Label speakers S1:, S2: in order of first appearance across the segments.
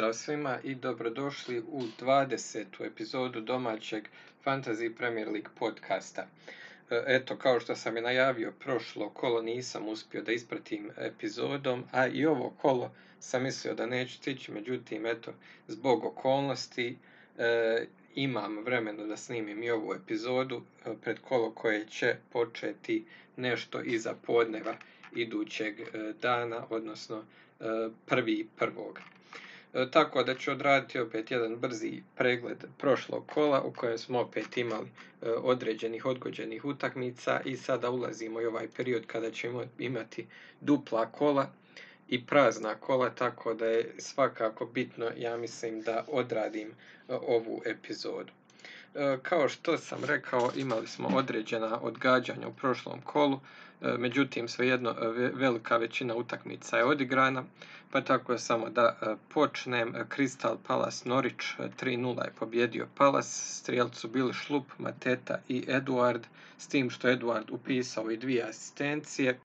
S1: Pozdrav svima i dobrodošli u 20. epizodu domaćeg Fantasy Premier League podcasta. E, eto, kao što sam i najavio, prošlo kolo nisam uspio da ispratim epizodom, a i ovo kolo sam mislio da neću stići, međutim, eto, zbog okolnosti e, imam vremena da snimim i ovu epizodu e, pred kolo koje će početi nešto iza podneva idućeg e, dana, odnosno prvi prvog. E, tako da ću odraditi opet jedan brzi pregled prošlog kola u kojem smo opet imali e, određenih odgođenih utakmica i sada ulazimo i ovaj period kada ćemo imati dupla kola i prazna kola, tako da je svakako bitno, ja mislim, da odradim e, ovu epizodu. Kao što sam rekao, imali smo određena odgađanja u prošlom kolu, međutim svejedno velika većina utakmica je odigrana, pa tako je samo da počnem. Crystal Palace Norwich 3-0 je pobjedio Palace, strijelcu bili Šlup, Mateta i Eduard, s tim što Eduard upisao i dvije asistencije.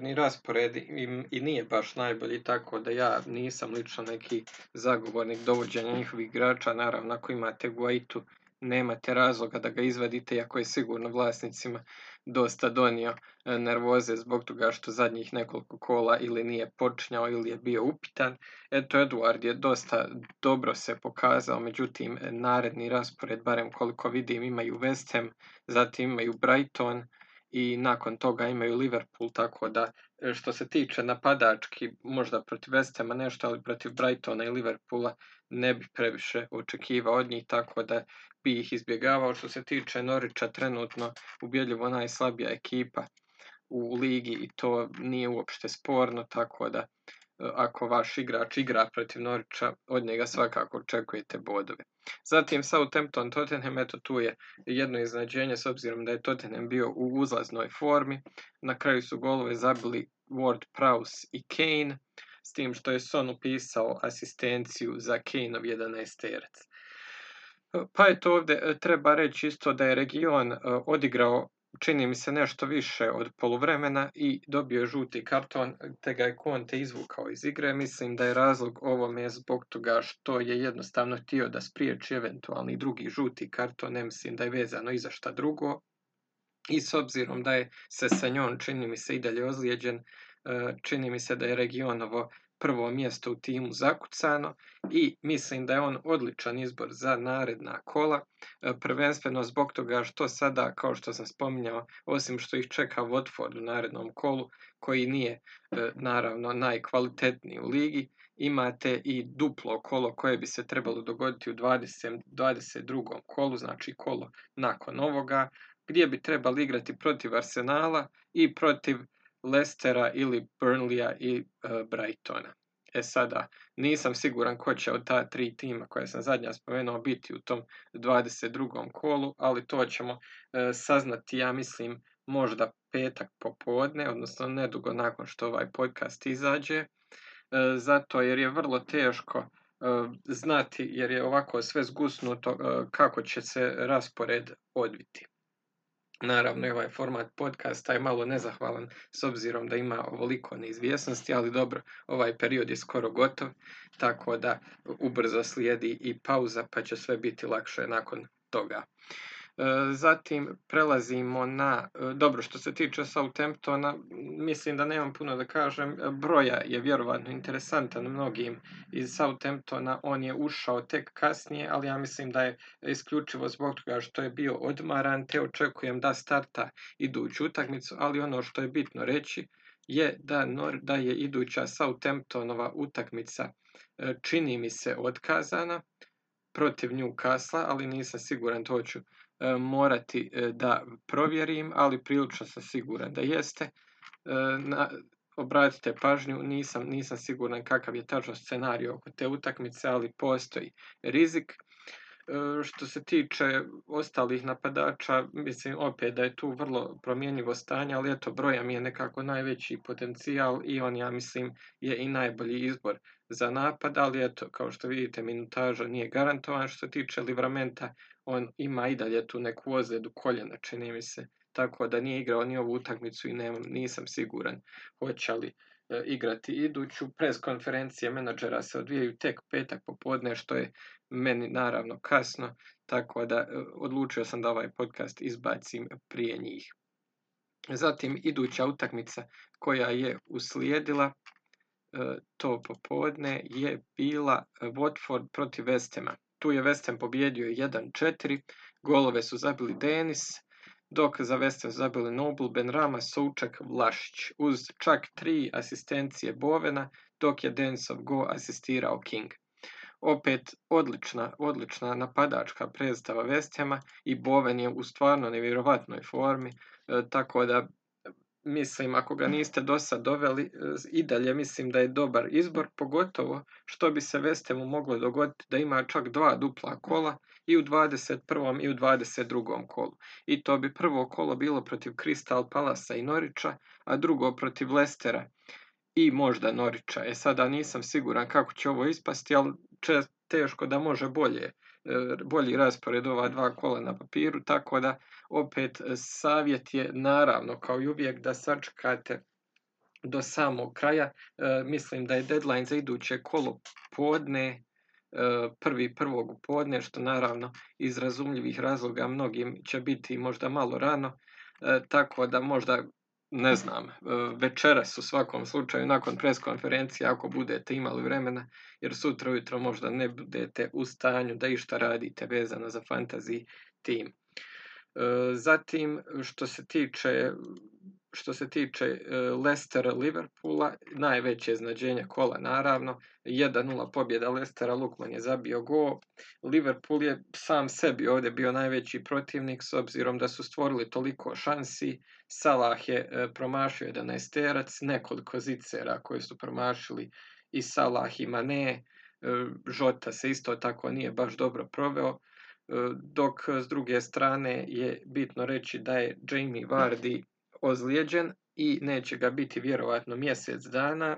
S1: Ni raspored im i nije baš najbolji, tako da ja nisam lično neki zagovornik dovođenja njihovih igrača. Naravno, ako imate Guaitu, nemate razloga da ga izvadite, iako je sigurno vlasnicima dosta donio e, nervoze zbog toga što zadnjih nekoliko kola ili nije počinjao ili je bio upitan. Eto, Eduard je dosta dobro se pokazao, međutim, naredni raspored, barem koliko vidim, imaju West Ham, zatim imaju Brighton i nakon toga imaju Liverpool, tako da e, što se tiče napadački, možda protiv West Hama nešto, ali protiv Brightona i Liverpoola ne bih previše očekivao od njih, tako da bi ih izbjegavao. Što se tiče Norića, trenutno ubjedljivo najslabija ekipa u ligi i to nije uopšte sporno, tako da e, ako vaš igrač igra protiv Norića, od njega svakako očekujete bodove. Zatim Southampton Tottenham, eto tu je jedno iznadženje s obzirom da je Tottenham bio u uzlaznoj formi. Na kraju su golove zabili Ward Prowse i Kane, s tim što je Son upisao asistenciju za Kaneov 11 terac. Pa eto ovdje e, treba reći isto da je region e, odigrao čini mi se nešto više od poluvremena i dobio je žuti karton, te ga je Conte izvukao iz igre. Mislim da je razlog ovome zbog toga što je jednostavno htio da spriječi eventualni drugi žuti karton, ne mislim da je vezano i za šta drugo. I s obzirom da je se sa njom čini mi se i dalje ozlijeđen, čini mi se da je regionovo prvo mjesto u timu zakucano i mislim da je on odličan izbor za naredna kola, e, prvenstveno zbog toga što sada, kao što sam spominjao, osim što ih čeka Watford u narednom kolu, koji nije e, naravno najkvalitetniji u ligi, imate i duplo kolo koje bi se trebalo dogoditi u 20, 22. kolu, znači kolo nakon ovoga, gdje bi trebali igrati protiv Arsenala i protiv Lestera ili Burnleya i e, Brightona. E sada, nisam siguran ko će od ta tri tima koje sam zadnja spomenuo biti u tom 22. kolu, ali to ćemo e, saznati, ja mislim, možda petak popodne, odnosno nedugo nakon što ovaj podcast izađe, e, zato jer je vrlo teško znati, jer je ovako sve zgusnuto kako će se raspored odviti. Naravno, ovaj format podcasta je malo nezahvalan s obzirom da ima ovoliko neizvjesnosti, ali dobro, ovaj period je skoro gotov, tako da ubrzo slijedi i pauza pa će sve biti lakše nakon toga. E, zatim prelazimo na, e, dobro što se tiče Southamptona, mislim da nemam puno da kažem, broja je vjerovatno interesantan mnogim iz Southamptona, on je ušao tek kasnije, ali ja mislim da je isključivo zbog toga što je bio odmaran, te očekujem da starta iduću utakmicu, ali ono što je bitno reći je da, da je iduća Southamptonova utakmica e, čini mi se otkazana protiv Newcastle, ali nisam siguran, to ću E, morati e, da provjerim, ali prilično sam siguran da jeste. E, obratite pažnju, nisam, nisam siguran kakav je tačno scenarij oko te utakmice, ali postoji rizik. Što se tiče ostalih napadača, mislim opet da je tu vrlo promjenjivo stanje, ali eto broja mi je nekako najveći potencijal i on ja mislim je i najbolji izbor za napad, ali eto kao što vidite minutaža nije garantovan što se tiče livramenta, on ima i dalje tu neku ozljedu koljena, čini mi se, tako da nije igrao ni ovu utakmicu i nemam, nisam siguran hoće li igrati iduću. Prez konferencije menadžera se odvijaju tek petak popodne, što je meni naravno kasno, tako da odlučio sam da ovaj podcast izbacim prije njih. Zatim iduća utakmica koja je uslijedila to popodne je bila Watford protiv Westema. Tu je Westem pobjedio 1-4, golove su zabili Denis, dok za Westem zabili Noble, Benrama, Souček, Vlašić, uz čak tri asistencije Bovena, dok je Denisov go asistirao King. Opet odlična, odlična napadačka predstava Westema i Boven je u stvarno nevjerovatnoj formi, e, tako da mislim ako ga niste do sad doveli e, i dalje mislim da je dobar izbor, pogotovo što bi se Vestemu moglo dogoditi da ima čak dva dupla kola i u 21. i u 22. kolu. I to bi prvo kolo bilo protiv Crystal Palasa i Norića, a drugo protiv Lestera i možda Norića. E sada nisam siguran kako će ovo ispasti, ali teško da može bolje E, bolji raspored ova dva kola na papiru, tako da opet e, savjet je naravno kao i uvijek da sačekate do samog kraja. E, mislim da je deadline za iduće kolo podne, prvi prvog podne, što naravno iz razumljivih razloga mnogim će biti možda malo rano, tako da možda ne znam, e, večeras u svakom slučaju nakon pres konferencije ako budete imali vremena, jer sutra ujutro možda ne budete u stanju da išta radite vezano za fantasy tim. E, zatim, što se tiče što se tiče e, Leicester Liverpoola, najveće znađenje kola naravno, 1-0 pobjeda Leicestera, Lukman je zabio go. Liverpool je sam sebi ovdje bio najveći protivnik s obzirom da su stvorili toliko šansi. Salah je e, promašio 11 terac, nekoliko zicera koji su promašili i Salah i Mane. Žota se isto tako nije baš dobro proveo dok s druge strane je bitno reći da je Jamie Vardy ozlijeđen i neće ga biti vjerovatno mjesec dana,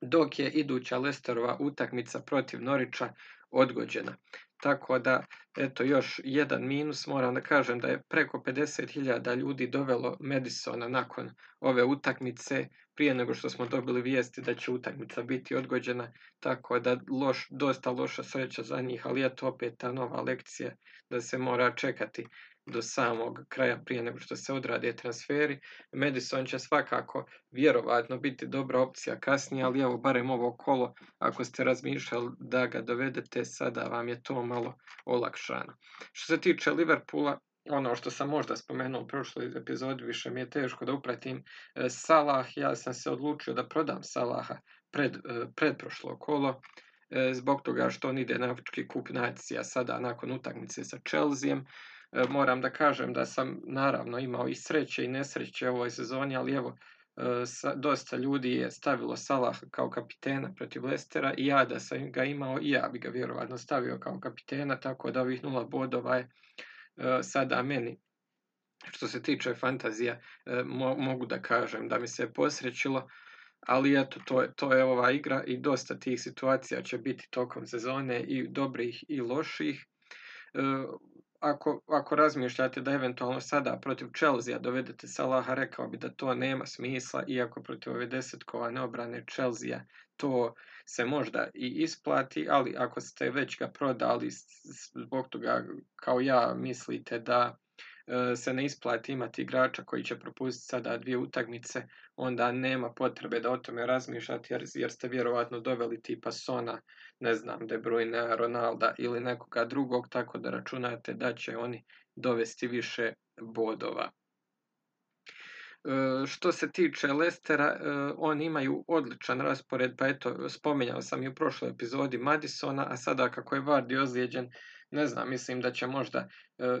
S1: dok je iduća Lesterova utakmica protiv Norića odgođena. Tako da, eto, još jedan minus, moram da kažem da je preko 50.000 ljudi dovelo Madisona nakon ove utakmice, prije nego što smo dobili vijesti da će utakmica biti odgođena, tako da loš, dosta loša sreća za njih, ali eto opet ta nova lekcija da se mora čekati do samog kraja prije nego što se odrade transferi. Madison će svakako vjerovatno biti dobra opcija kasnije, ali evo barem ovo kolo, ako ste razmišljali da ga dovedete, sada vam je to malo olakšano. Što se tiče Liverpoola, ono što sam možda spomenuo u prošloj epizodi, više mi je teško da upratim e, Salah. Ja sam se odlučio da prodam Salaha pred, e, prošlo kolo e, zbog toga što on ide na Afrički kup nacija sada nakon utakmice sa Chelseaem. E, moram da kažem da sam naravno imao i sreće i nesreće u ovoj sezoni, ali evo, e, dosta ljudi je stavilo Salah kao kapitena protiv Lestera i ja da sam ga imao i ja bi ga vjerovatno stavio kao kapitena, tako da ovih nula bodova je e, sada meni. Što se tiče fantazija mogu da kažem da mi se posrećilo, ali eto, to je, to je ova igra i dosta tih situacija će biti tokom sezone i dobrih i loših ako, ako razmišljate da eventualno sada protiv Chelsea dovedete Salaha, rekao bi da to nema smisla, iako protiv ove desetkovane obrane Chelsea to se možda i isplati, ali ako ste već ga prodali zbog toga kao ja mislite da se ne isplati imati igrača koji će propustiti sada dvije utakmice, onda nema potrebe da o tome razmišljate jer, jer ste vjerovatno doveli tipa Sona, ne znam, De Bruyne, Ronalda ili nekoga drugog, tako da računate da će oni dovesti više bodova. E, što se tiče Lestera, e, oni imaju odličan raspored, pa eto, spominjao sam i u prošloj epizodi Madisona, a sada kako je Vardy ozlijeđen, ne znam, mislim da će možda e,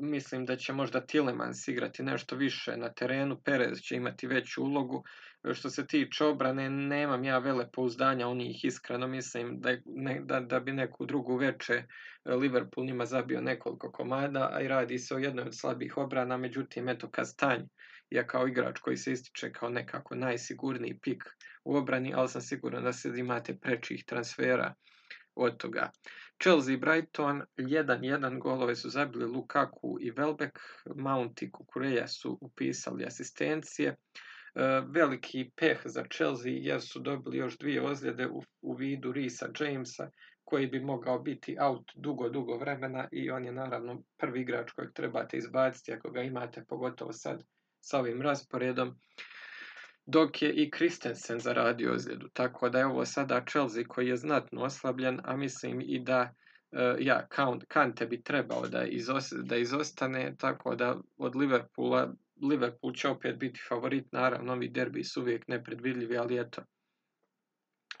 S1: mislim da će možda Tillemans igrati nešto više na terenu, Perez će imati veću ulogu. E, što se tiče obrane, nemam ja vele pouzdanja u njih, iskreno mislim da, ne, da, da bi neku drugu veče e, Liverpool njima zabio nekoliko komada, a i radi se o jednoj od slabih obrana, međutim, eto, Kastanj je kao igrač koji se ističe kao nekako najsigurniji pik u obrani, ali sam siguran da se imate prečih transfera od toga. Chelsea Brighton 1-1 golove su zabili Lukaku i Welbeck, Mount i Kukureja su upisali asistencije. veliki peh za Chelsea jer su dobili još dvije ozljede u, u vidu Risa Jamesa koji bi mogao biti out dugo, dugo vremena i on je naravno prvi igrač kojeg trebate izbaciti ako ga imate, pogotovo sad sa ovim rasporedom dok je i Christensen zaradio ozljedu. Tako da je ovo sada Chelsea koji je znatno oslabljen, a mislim i da uh, ja, Kante bi trebao da, izos, da izostane, tako da od Liverpoola, Liverpool će opet biti favorit, naravno ovi derbi su uvijek nepredvidljivi, ali eto,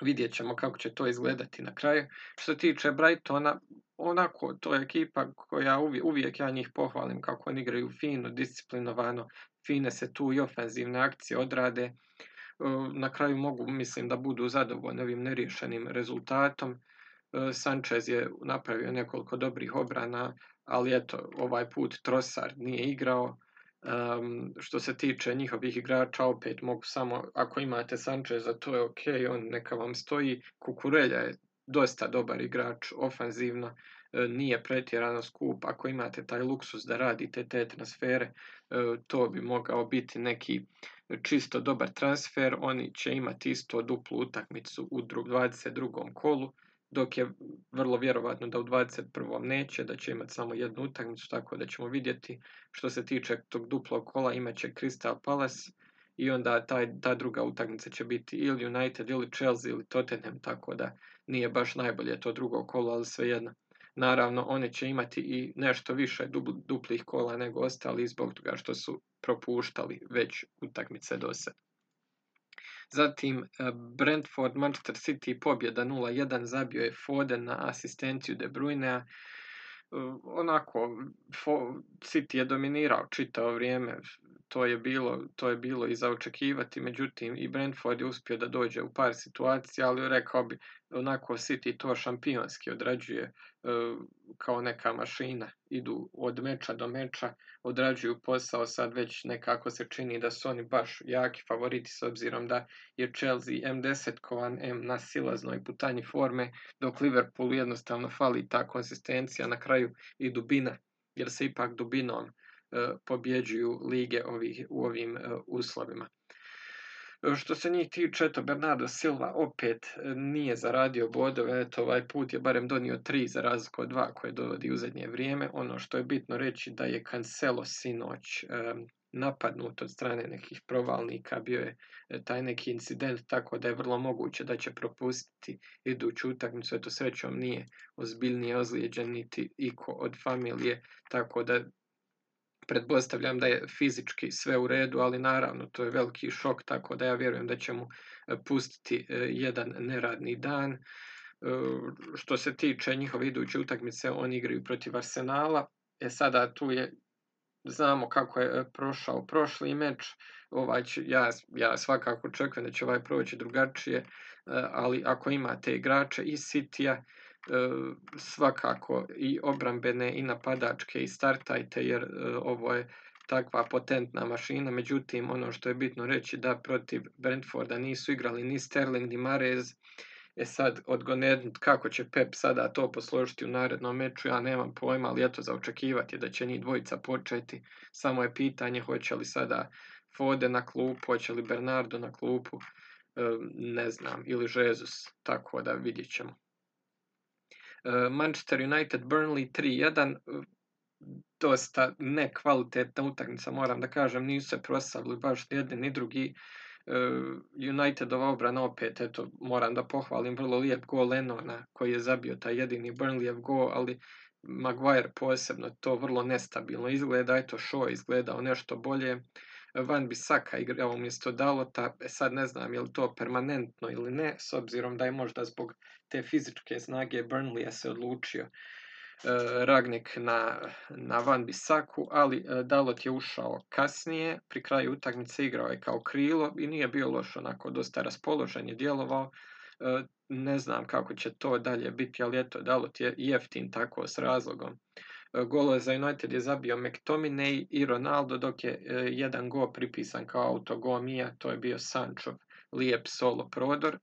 S1: vidjet ćemo kako će to izgledati na kraju. Što se tiče Brightona, onako, to je ekipa koja uvijek, uvijek ja njih pohvalim kako oni igraju fino, disciplinovano, fine se tu i ofenzivne akcije odrade. E, na kraju mogu, mislim, da budu zadovoljni ovim neriješenim rezultatom. E, Sanchez je napravio nekoliko dobrih obrana, ali eto, ovaj put Trosar nije igrao. Um, što se tiče njihovih igrača, opet mogu samo, ako imate Sančeza, to je ok, on neka vam stoji. Kukurelja je dosta dobar igrač ofenzivno, e, nije pretjerano skup. Ako imate taj luksus da radite te transfere, e, to bi mogao biti neki čisto dobar transfer. Oni će imati isto duplu utakmicu u 22. kolu dok je vrlo vjerovatno da u 21. neće, da će imati samo jednu utakmicu, tako da ćemo vidjeti što se tiče tog duplog kola imaće Crystal Palace i onda taj, ta druga utakmica će biti ili United ili Chelsea ili Tottenham, tako da nije baš najbolje to drugo kolo, ali svejedno. Naravno, one će imati i nešto više duplih kola nego ostali zbog toga što su propuštali već utakmice do sada. Zatim e, Brentford, Manchester City pobjeda 0-1, zabio je Foden na asistenciju De Bruynea. E, onako, City je dominirao čitavo vrijeme, to je bilo, to je bilo i za očekivati, međutim i Brentford je uspio da dođe u par situacija, ali rekao bi onako City to šampionski odrađuje e, kao neka mašina, idu od meča do meča, odrađuju posao, sad već nekako se čini da su oni baš jaki favoriti s obzirom da je Chelsea M10 kovan M na silaznoj putanji forme, dok Liverpoolu jednostavno fali ta konsistencija na kraju i dubina, jer se ipak dubinom E, pobjeđuju lige ovih, u ovim e, uslovima. E, što se njih tiče, to Bernardo Silva opet nije zaradio bodove, eto ovaj put je barem donio tri za razliku od dva koje dovodi u zadnje vrijeme. Ono što je bitno reći da je Cancelo sinoć napadnut od strane nekih provalnika, bio je taj neki incident, tako da je vrlo moguće da će propustiti iduću utakmicu, eto srećom nije ozbiljnije ozlijeđen niti iko od familije, tako da pretpostavljam da je fizički sve u redu, ali naravno to je veliki šok, tako da ja vjerujem da će mu e, pustiti e, jedan neradni dan. E, što se tiče njihove iduće utakmice, oni igraju protiv Arsenala. E sada tu je, znamo kako je prošao prošli meč, ovaj će, ja, ja svakako očekujem da će ovaj proći drugačije, ali ako imate igrače iz E, svakako i obrambene i napadačke i startajte jer e, ovo je takva potentna mašina, međutim ono što je bitno reći da protiv Brentforda nisu igrali ni Sterling ni Marez, E sad, odgonednut kako će Pep sada to posložiti u narednom meču, ja nemam pojma, ali eto za očekivati da će njih dvojica početi. Samo je pitanje hoće li sada Fode na klupu, hoće li Bernardo na klupu, e, ne znam, ili Jesus, tako da vidjet ćemo. E, Manchester United Burnley 3-1 dosta nekvalitetna utakmica, moram da kažem, nisu se proslavili baš ni jedni ni drugi. E, Unitedova obrana opet, eto, moram da pohvalim vrlo lijep gol Lenona koji je zabio taj jedini Burnleyev gol, ali Maguire posebno to vrlo nestabilno izgleda, eto Shaw izgledao nešto bolje. Van Bisaka igrao umjesto Dalota, e sad ne znam je li to permanentno ili ne, s obzirom da je možda zbog te fizičke snage Burnleya se odlučio e, Ragnik na, na Van Bisaku, ali e, Dalot je ušao kasnije, pri kraju utakmice igrao je kao krilo i nije bio loš onako dosta raspoložen je djelovao. Ne znam kako će to dalje biti, ali eto, Dalot je jeftin tako s razlogom. Golo za United je zabio McTominay i Ronaldo, dok je jedan go pripisan kao autogomija, to je bio Sancho, lijep solo prodor.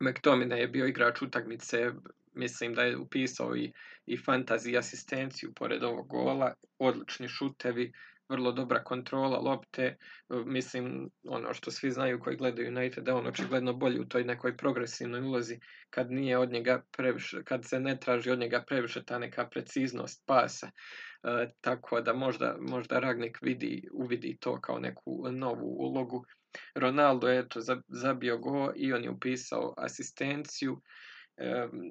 S1: McTominay je bio igrač utakmice, mislim da je upisao i, i fantasy asistenciju pored ovog gola, odlični šutevi, vrlo dobra kontrola lopte, mislim ono što svi znaju koji gledaju United da on očigledno bolji u toj nekoj progresivnoj ulozi kad nije od njega previše, kad se ne traži od njega previše ta neka preciznost pasa. E, tako da možda, možda Ragnik vidi, uvidi to kao neku novu ulogu. Ronaldo je to zabio go i on je upisao asistenciju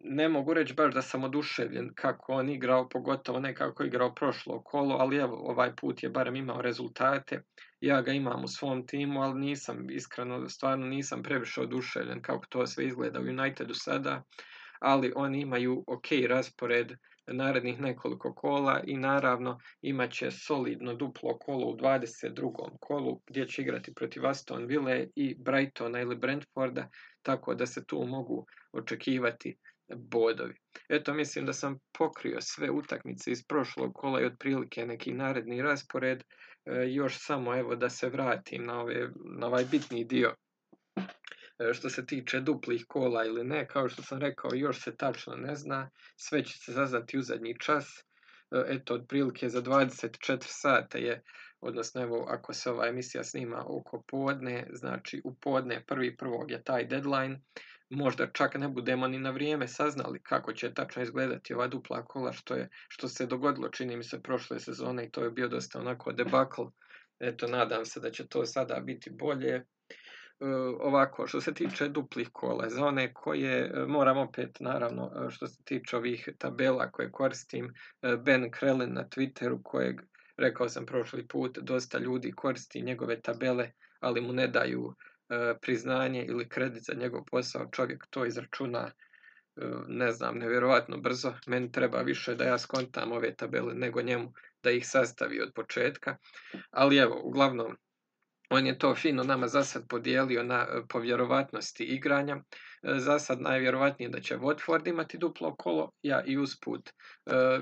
S1: ne mogu reći baš da sam oduševljen kako on igrao, pogotovo ne kako igrao prošlo kolo, ali evo, ovaj put je barem imao rezultate. Ja ga imam u svom timu, ali nisam, iskreno, stvarno nisam previše oduševljen kako to sve izgleda u Unitedu sada, ali oni imaju ok raspored narednih nekoliko kola i naravno imat će solidno duplo kolo u 22. kolu gdje će igrati protiv Aston Ville i Brightona ili Brentforda, tako da se tu mogu očekivati bodovi. Eto, mislim da sam pokrio sve utakmice iz prošlog kola i otprilike neki naredni raspored. E, još samo evo da se vratim na, ove, na ovaj bitni dio što se tiče duplih kola ili ne, kao što sam rekao, još se tačno ne zna, sve će se zaznati u zadnji čas. E, eto, otprilike za 24 sata je, odnosno evo, ako se ova emisija snima oko podne, znači u podne prvi prvog je taj deadline, možda čak ne budemo ni na vrijeme saznali kako će tačno izgledati ova dupla kola što, je, što se dogodilo čini mi se prošle sezone i to je bio dosta onako debakl. Eto, nadam se da će to sada biti bolje. E, ovako, što se tiče duplih kola, za one koje e, moram opet, naravno, e, što se tiče ovih tabela koje koristim, Ben Krellin na Twitteru, kojeg, rekao sam prošli put, dosta ljudi koristi njegove tabele, ali mu ne daju priznanje ili kredit za njegov posao, čovjek to izračuna, ne znam, nevjerojatno brzo. Meni treba više da ja skontam ove tabele nego njemu da ih sastavi od početka. Ali evo, uglavnom, on je to fino nama za sad podijelio na, e, po vjerovatnosti igranja. Za sad najvjerovatnije da će Watford imati duplo kolo, ja i usput.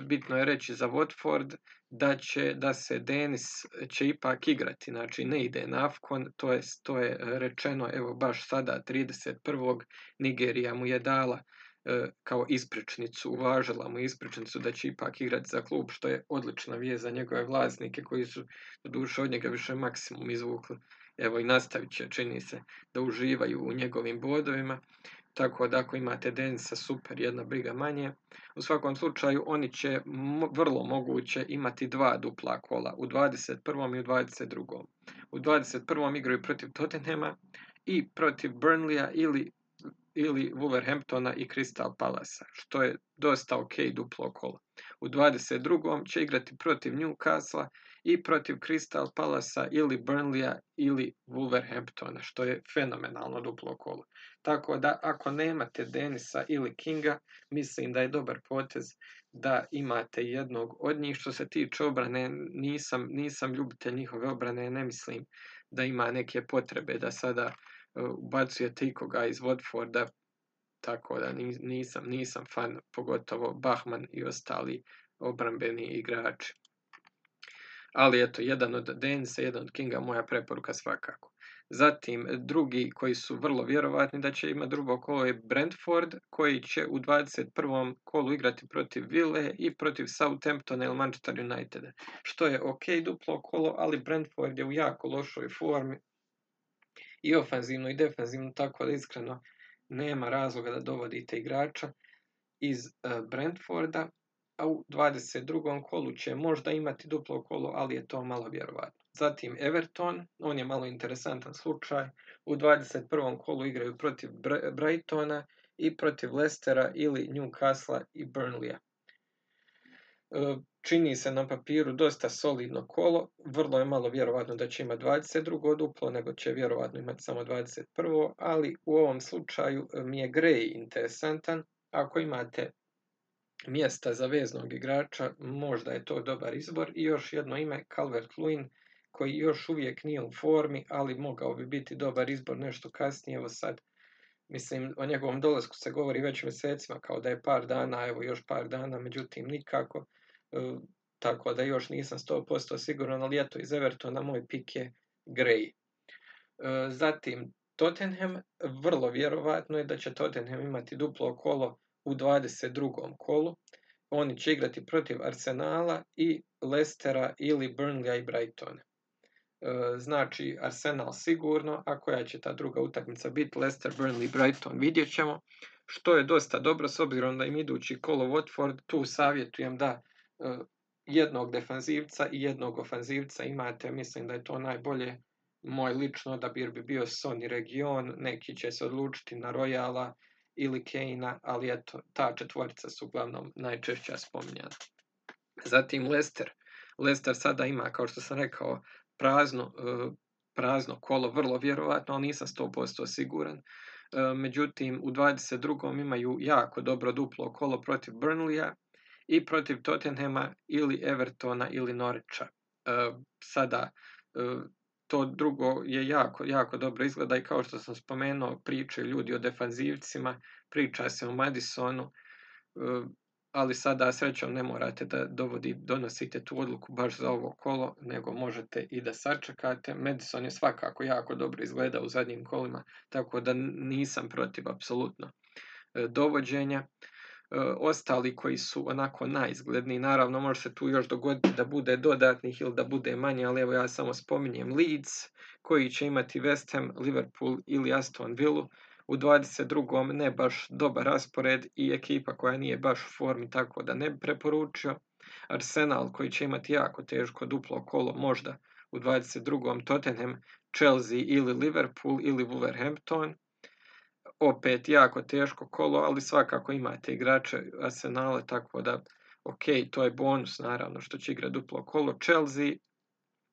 S1: Bitno je reći za Watford da će da se Denis će ipak igrati, znači ne ide na Afkon, to je, to je rečeno evo baš sada 31. Nigerija mu je dala e, kao ispričnicu, uvažila mu ispričnicu da će ipak igrati za klub, što je odlična vijest za njegove vlasnike koji su do duše od njega više maksimum izvukli. Evo i nastavit će, čini se, da uživaju u njegovim bodovima. Tako da ako imate Denisa, super, jedna briga manje. U svakom slučaju oni će vrlo moguće imati dva dupla kola u 21. i u 22. U 21. igraju protiv Tottenhema i protiv Burnleya ili, ili Wolverhamptona i Crystal Palasa, što je dosta ok duplo kola. U 22. će igrati protiv Newcastle i protiv Crystal Palasa ili Burnleya ili Wolverhamptona, što je fenomenalno duplo kolo. Tako da ako nemate Denisa ili Kinga, mislim da je dobar potez da imate jednog od njih. Što se tiče obrane, nisam, nisam ljubitelj njihove obrane, ne mislim da ima neke potrebe da sada ubacujete ikoga iz Watforda, tako da nisam, nisam fan, pogotovo Bachman i ostali obrambeni igrači. Ali eto, jedan od Denisa, jedan od Kinga, moja preporuka svakako. Zatim drugi koji su vrlo vjerovatni da će imati drugo kolo je Brentford koji će u 21. kolu igrati protiv Ville i protiv Southamptona ili Manchester United. Što je ok duplo kolo, ali Brentford je u jako lošoj formi i ofanzivno i defensivno, tako da iskreno nema razloga da dovodite igrača iz uh, Brentforda, a u 22. kolu će možda imati duplo kolo, ali je to malo vjerovatno. Zatim Everton, on je malo interesantan slučaj. U 21. kolu igraju protiv Brightona i protiv Leicestera ili Newcastle i Burnleya. Čini se na papiru dosta solidno kolo, vrlo je malo vjerovatno da će imati 22. duplo, nego će vjerovatno imati samo 21. Ali u ovom slučaju e, mi je Gray interesantan. Ako imate mjesta za veznog igrača, možda je to dobar izbor. I još jedno ime, Calvert-Lewin, koji još uvijek nije u formi, ali mogao bi biti dobar izbor nešto kasnije, evo sad, mislim, o njegovom dolasku se govori već mjesecima, kao da je par dana, evo još par dana, međutim nikako, tako da još nisam 100% siguran, ali eto, iz Evertona moj pik je Gray. E, zatim, Tottenham, vrlo vjerovatno je da će Tottenham imati duplo kolo u 22. kolu, oni će igrati protiv Arsenala i Lestera ili Burnleya i Brightona. E, znači Arsenal sigurno, a koja će ta druga utakmica biti, Leicester, Burnley, Brighton, vidjet ćemo, što je dosta dobro s obzirom da im idući kolo Watford, tu savjetujem da jednog defanzivca i jednog ofanzivca imate, mislim da je to najbolje, moj lično odabir bi bio Sony Region, neki će se odlučiti na Royala ili Keina, ali eto, ta četvorica su uglavnom najčešća spominjana. Zatim Leicester. Leicester sada ima, kao što sam rekao, prazno, e, prazno kolo, vrlo vjerovatno, ali nisam 100% siguran. E, međutim, u 22. imaju jako dobro duplo kolo protiv Burnleya i protiv Tottenhema ili Evertona ili Norwicha. E, sada, to drugo je jako, jako dobro izgleda i kao što sam spomenuo, pričaju ljudi o defanzivcima, priča se o Madisonu, ali sada srećom ne morate da dovodi, donosite tu odluku baš za ovo kolo, nego možete i da sačekate. Madison je svakako jako dobro izgleda u zadnjim kolima, tako da nisam protiv apsolutno e, dovođenja. E, ostali koji su onako najizgledniji, naravno može se tu još dogoditi da bude dodatnih ili da bude manje, ali evo ja samo spominjem Leeds, koji će imati West Ham, Liverpool ili Aston Villa, u 22. ne baš dobar raspored i ekipa koja nije baš u formi tako da ne bi preporučio. Arsenal koji će imati jako teško duplo kolo možda u 22. Tottenham, Chelsea ili Liverpool ili Wolverhampton. Opet jako teško kolo, ali svakako imate igrače Arsenale tako da ok, to je bonus naravno što će igrati duplo kolo. Chelsea,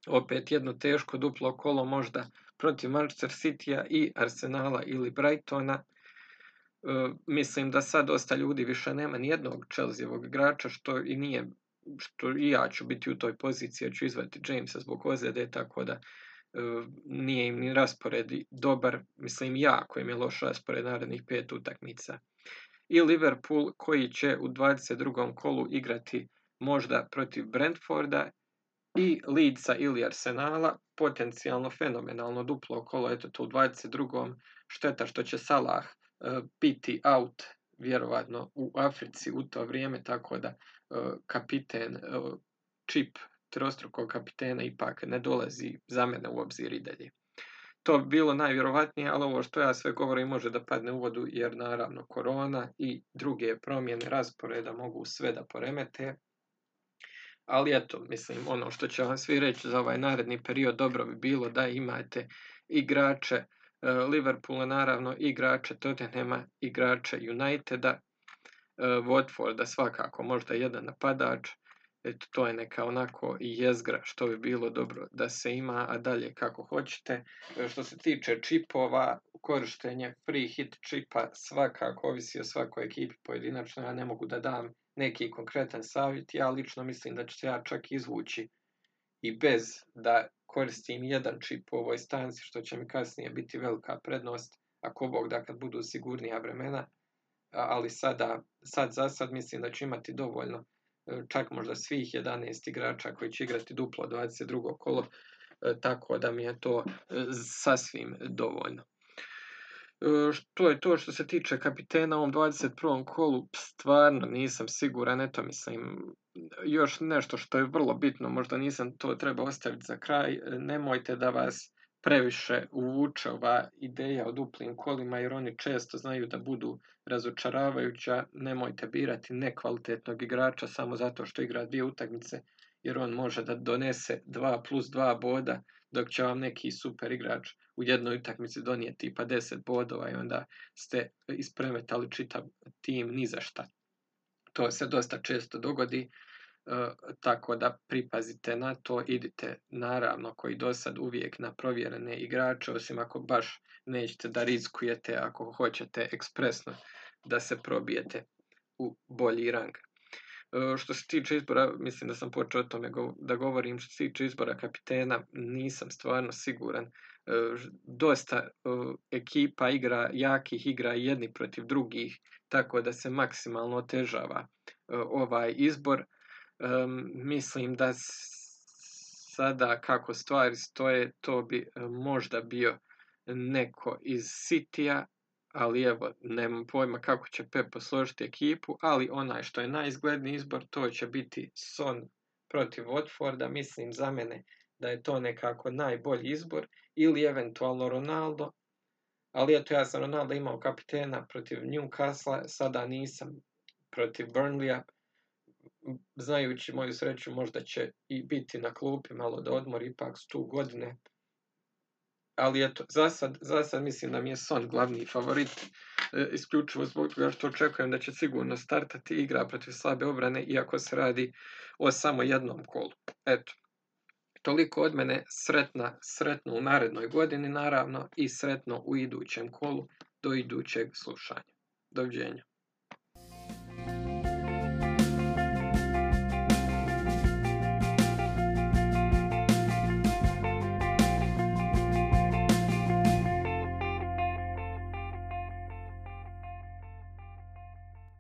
S1: opet jedno teško duplo kolo možda protiv Manchester Citya i Arsenala ili Brightona. E, mislim da sad dosta ljudi više nema ni jednog Chelseaovog igrača, što i nije, što i ja ću biti u toj poziciji, ja ću izvati Jamesa zbog ozljede, tako da nije im ni raspored dobar, mislim jako im je loš raspored narednih pet utakmica. I Liverpool koji će u 22. kolu igrati možda protiv Brentforda i Leedsa ili Arsenala, potencijalno fenomenalno duplo kolo, eto to u 22. Šteta što će Salah uh, biti out vjerovatno u Africi u to vrijeme, tako da uh, kapiten, uh, čip trostrukog kapitena ipak ne dolazi za mene u obzir i dalje. To bi bilo najvjerovatnije, ali ovo što ja sve govorim može da padne u vodu jer naravno korona i druge promjene rasporeda mogu sve da poremete ali eto, mislim, ono što će vam svi reći za ovaj naredni period, dobro bi bilo da imate igrače e, Liverpoola, naravno, igrače Tottenhama, igrače Uniteda, e, Watforda svakako, možda jedan napadač, eto, to je neka onako jezgra što bi bilo dobro da se ima, a dalje kako hoćete. E, što se tiče čipova, korištenje free hit čipa svakako ovisi o svakoj ekipi pojedinačno, ja ne mogu da dam neki konkretan savjet, ja lično mislim da ću se ja čak izvući i bez da koristim jedan čip u ovoj stanci, što će mi kasnije biti velika prednost, ako Bog da kad budu sigurnija vremena, ali sada, sad za sad mislim da ću imati dovoljno, čak možda svih 11 igrača koji će igrati duplo 22. kolo, e, tako da mi je to e, sasvim dovoljno. To je to što se tiče kapitena u ovom 21. kolu, stvarno nisam siguran, eto mislim, još nešto što je vrlo bitno, možda nisam to trebao ostaviti za kraj, nemojte da vas previše uvuče ova ideja o duplim kolima, jer oni često znaju da budu razočaravajuća, nemojte birati nekvalitetnog igrača samo zato što igra dvije utakmice, jer on može da donese 2 plus 2 boda, dok će vam neki super igrač u jednoj utakmici donijeti pa 10 bodova i onda ste ispremetali čitav tim ni za šta. To se dosta često dogodi, tako da pripazite na to, idite naravno koji do sad uvijek na provjerene igrače, osim ako baš nećete da rizikujete, ako hoćete ekspresno da se probijete u bolji rang. E, što se tiče izbora, mislim da sam počeo o tome da govorim, što se tiče izbora kapitena, nisam stvarno siguran. E, dosta e, ekipa igra, jakih igra jedni protiv drugih, tako da se maksimalno otežava ovaj izbor. Mislim da sada kako stvari stoje, to bi možda bio neko iz Sitija ali evo, nemam pojma kako će Pep posložiti ekipu, ali onaj što je najizgledniji izbor, to će biti Son protiv Watforda, mislim za mene da je to nekako najbolji izbor, ili eventualno Ronaldo, ali eto ja sam Ronaldo imao kapitena protiv Newcastle, sada nisam protiv Burnleya, znajući moju sreću možda će i biti na klupi malo da odmori, ipak su tu godine. Ali eto, za sad, za sad mislim da mi je Son glavni favorit, e, isključivo zbog toga što očekujem da će sigurno startati igra protiv slabe obrane, iako se radi o samo jednom kolu. Eto, toliko od mene, sretna, sretno u narednoj godini naravno i sretno u idućem kolu do idućeg slušanja. Doviđenja.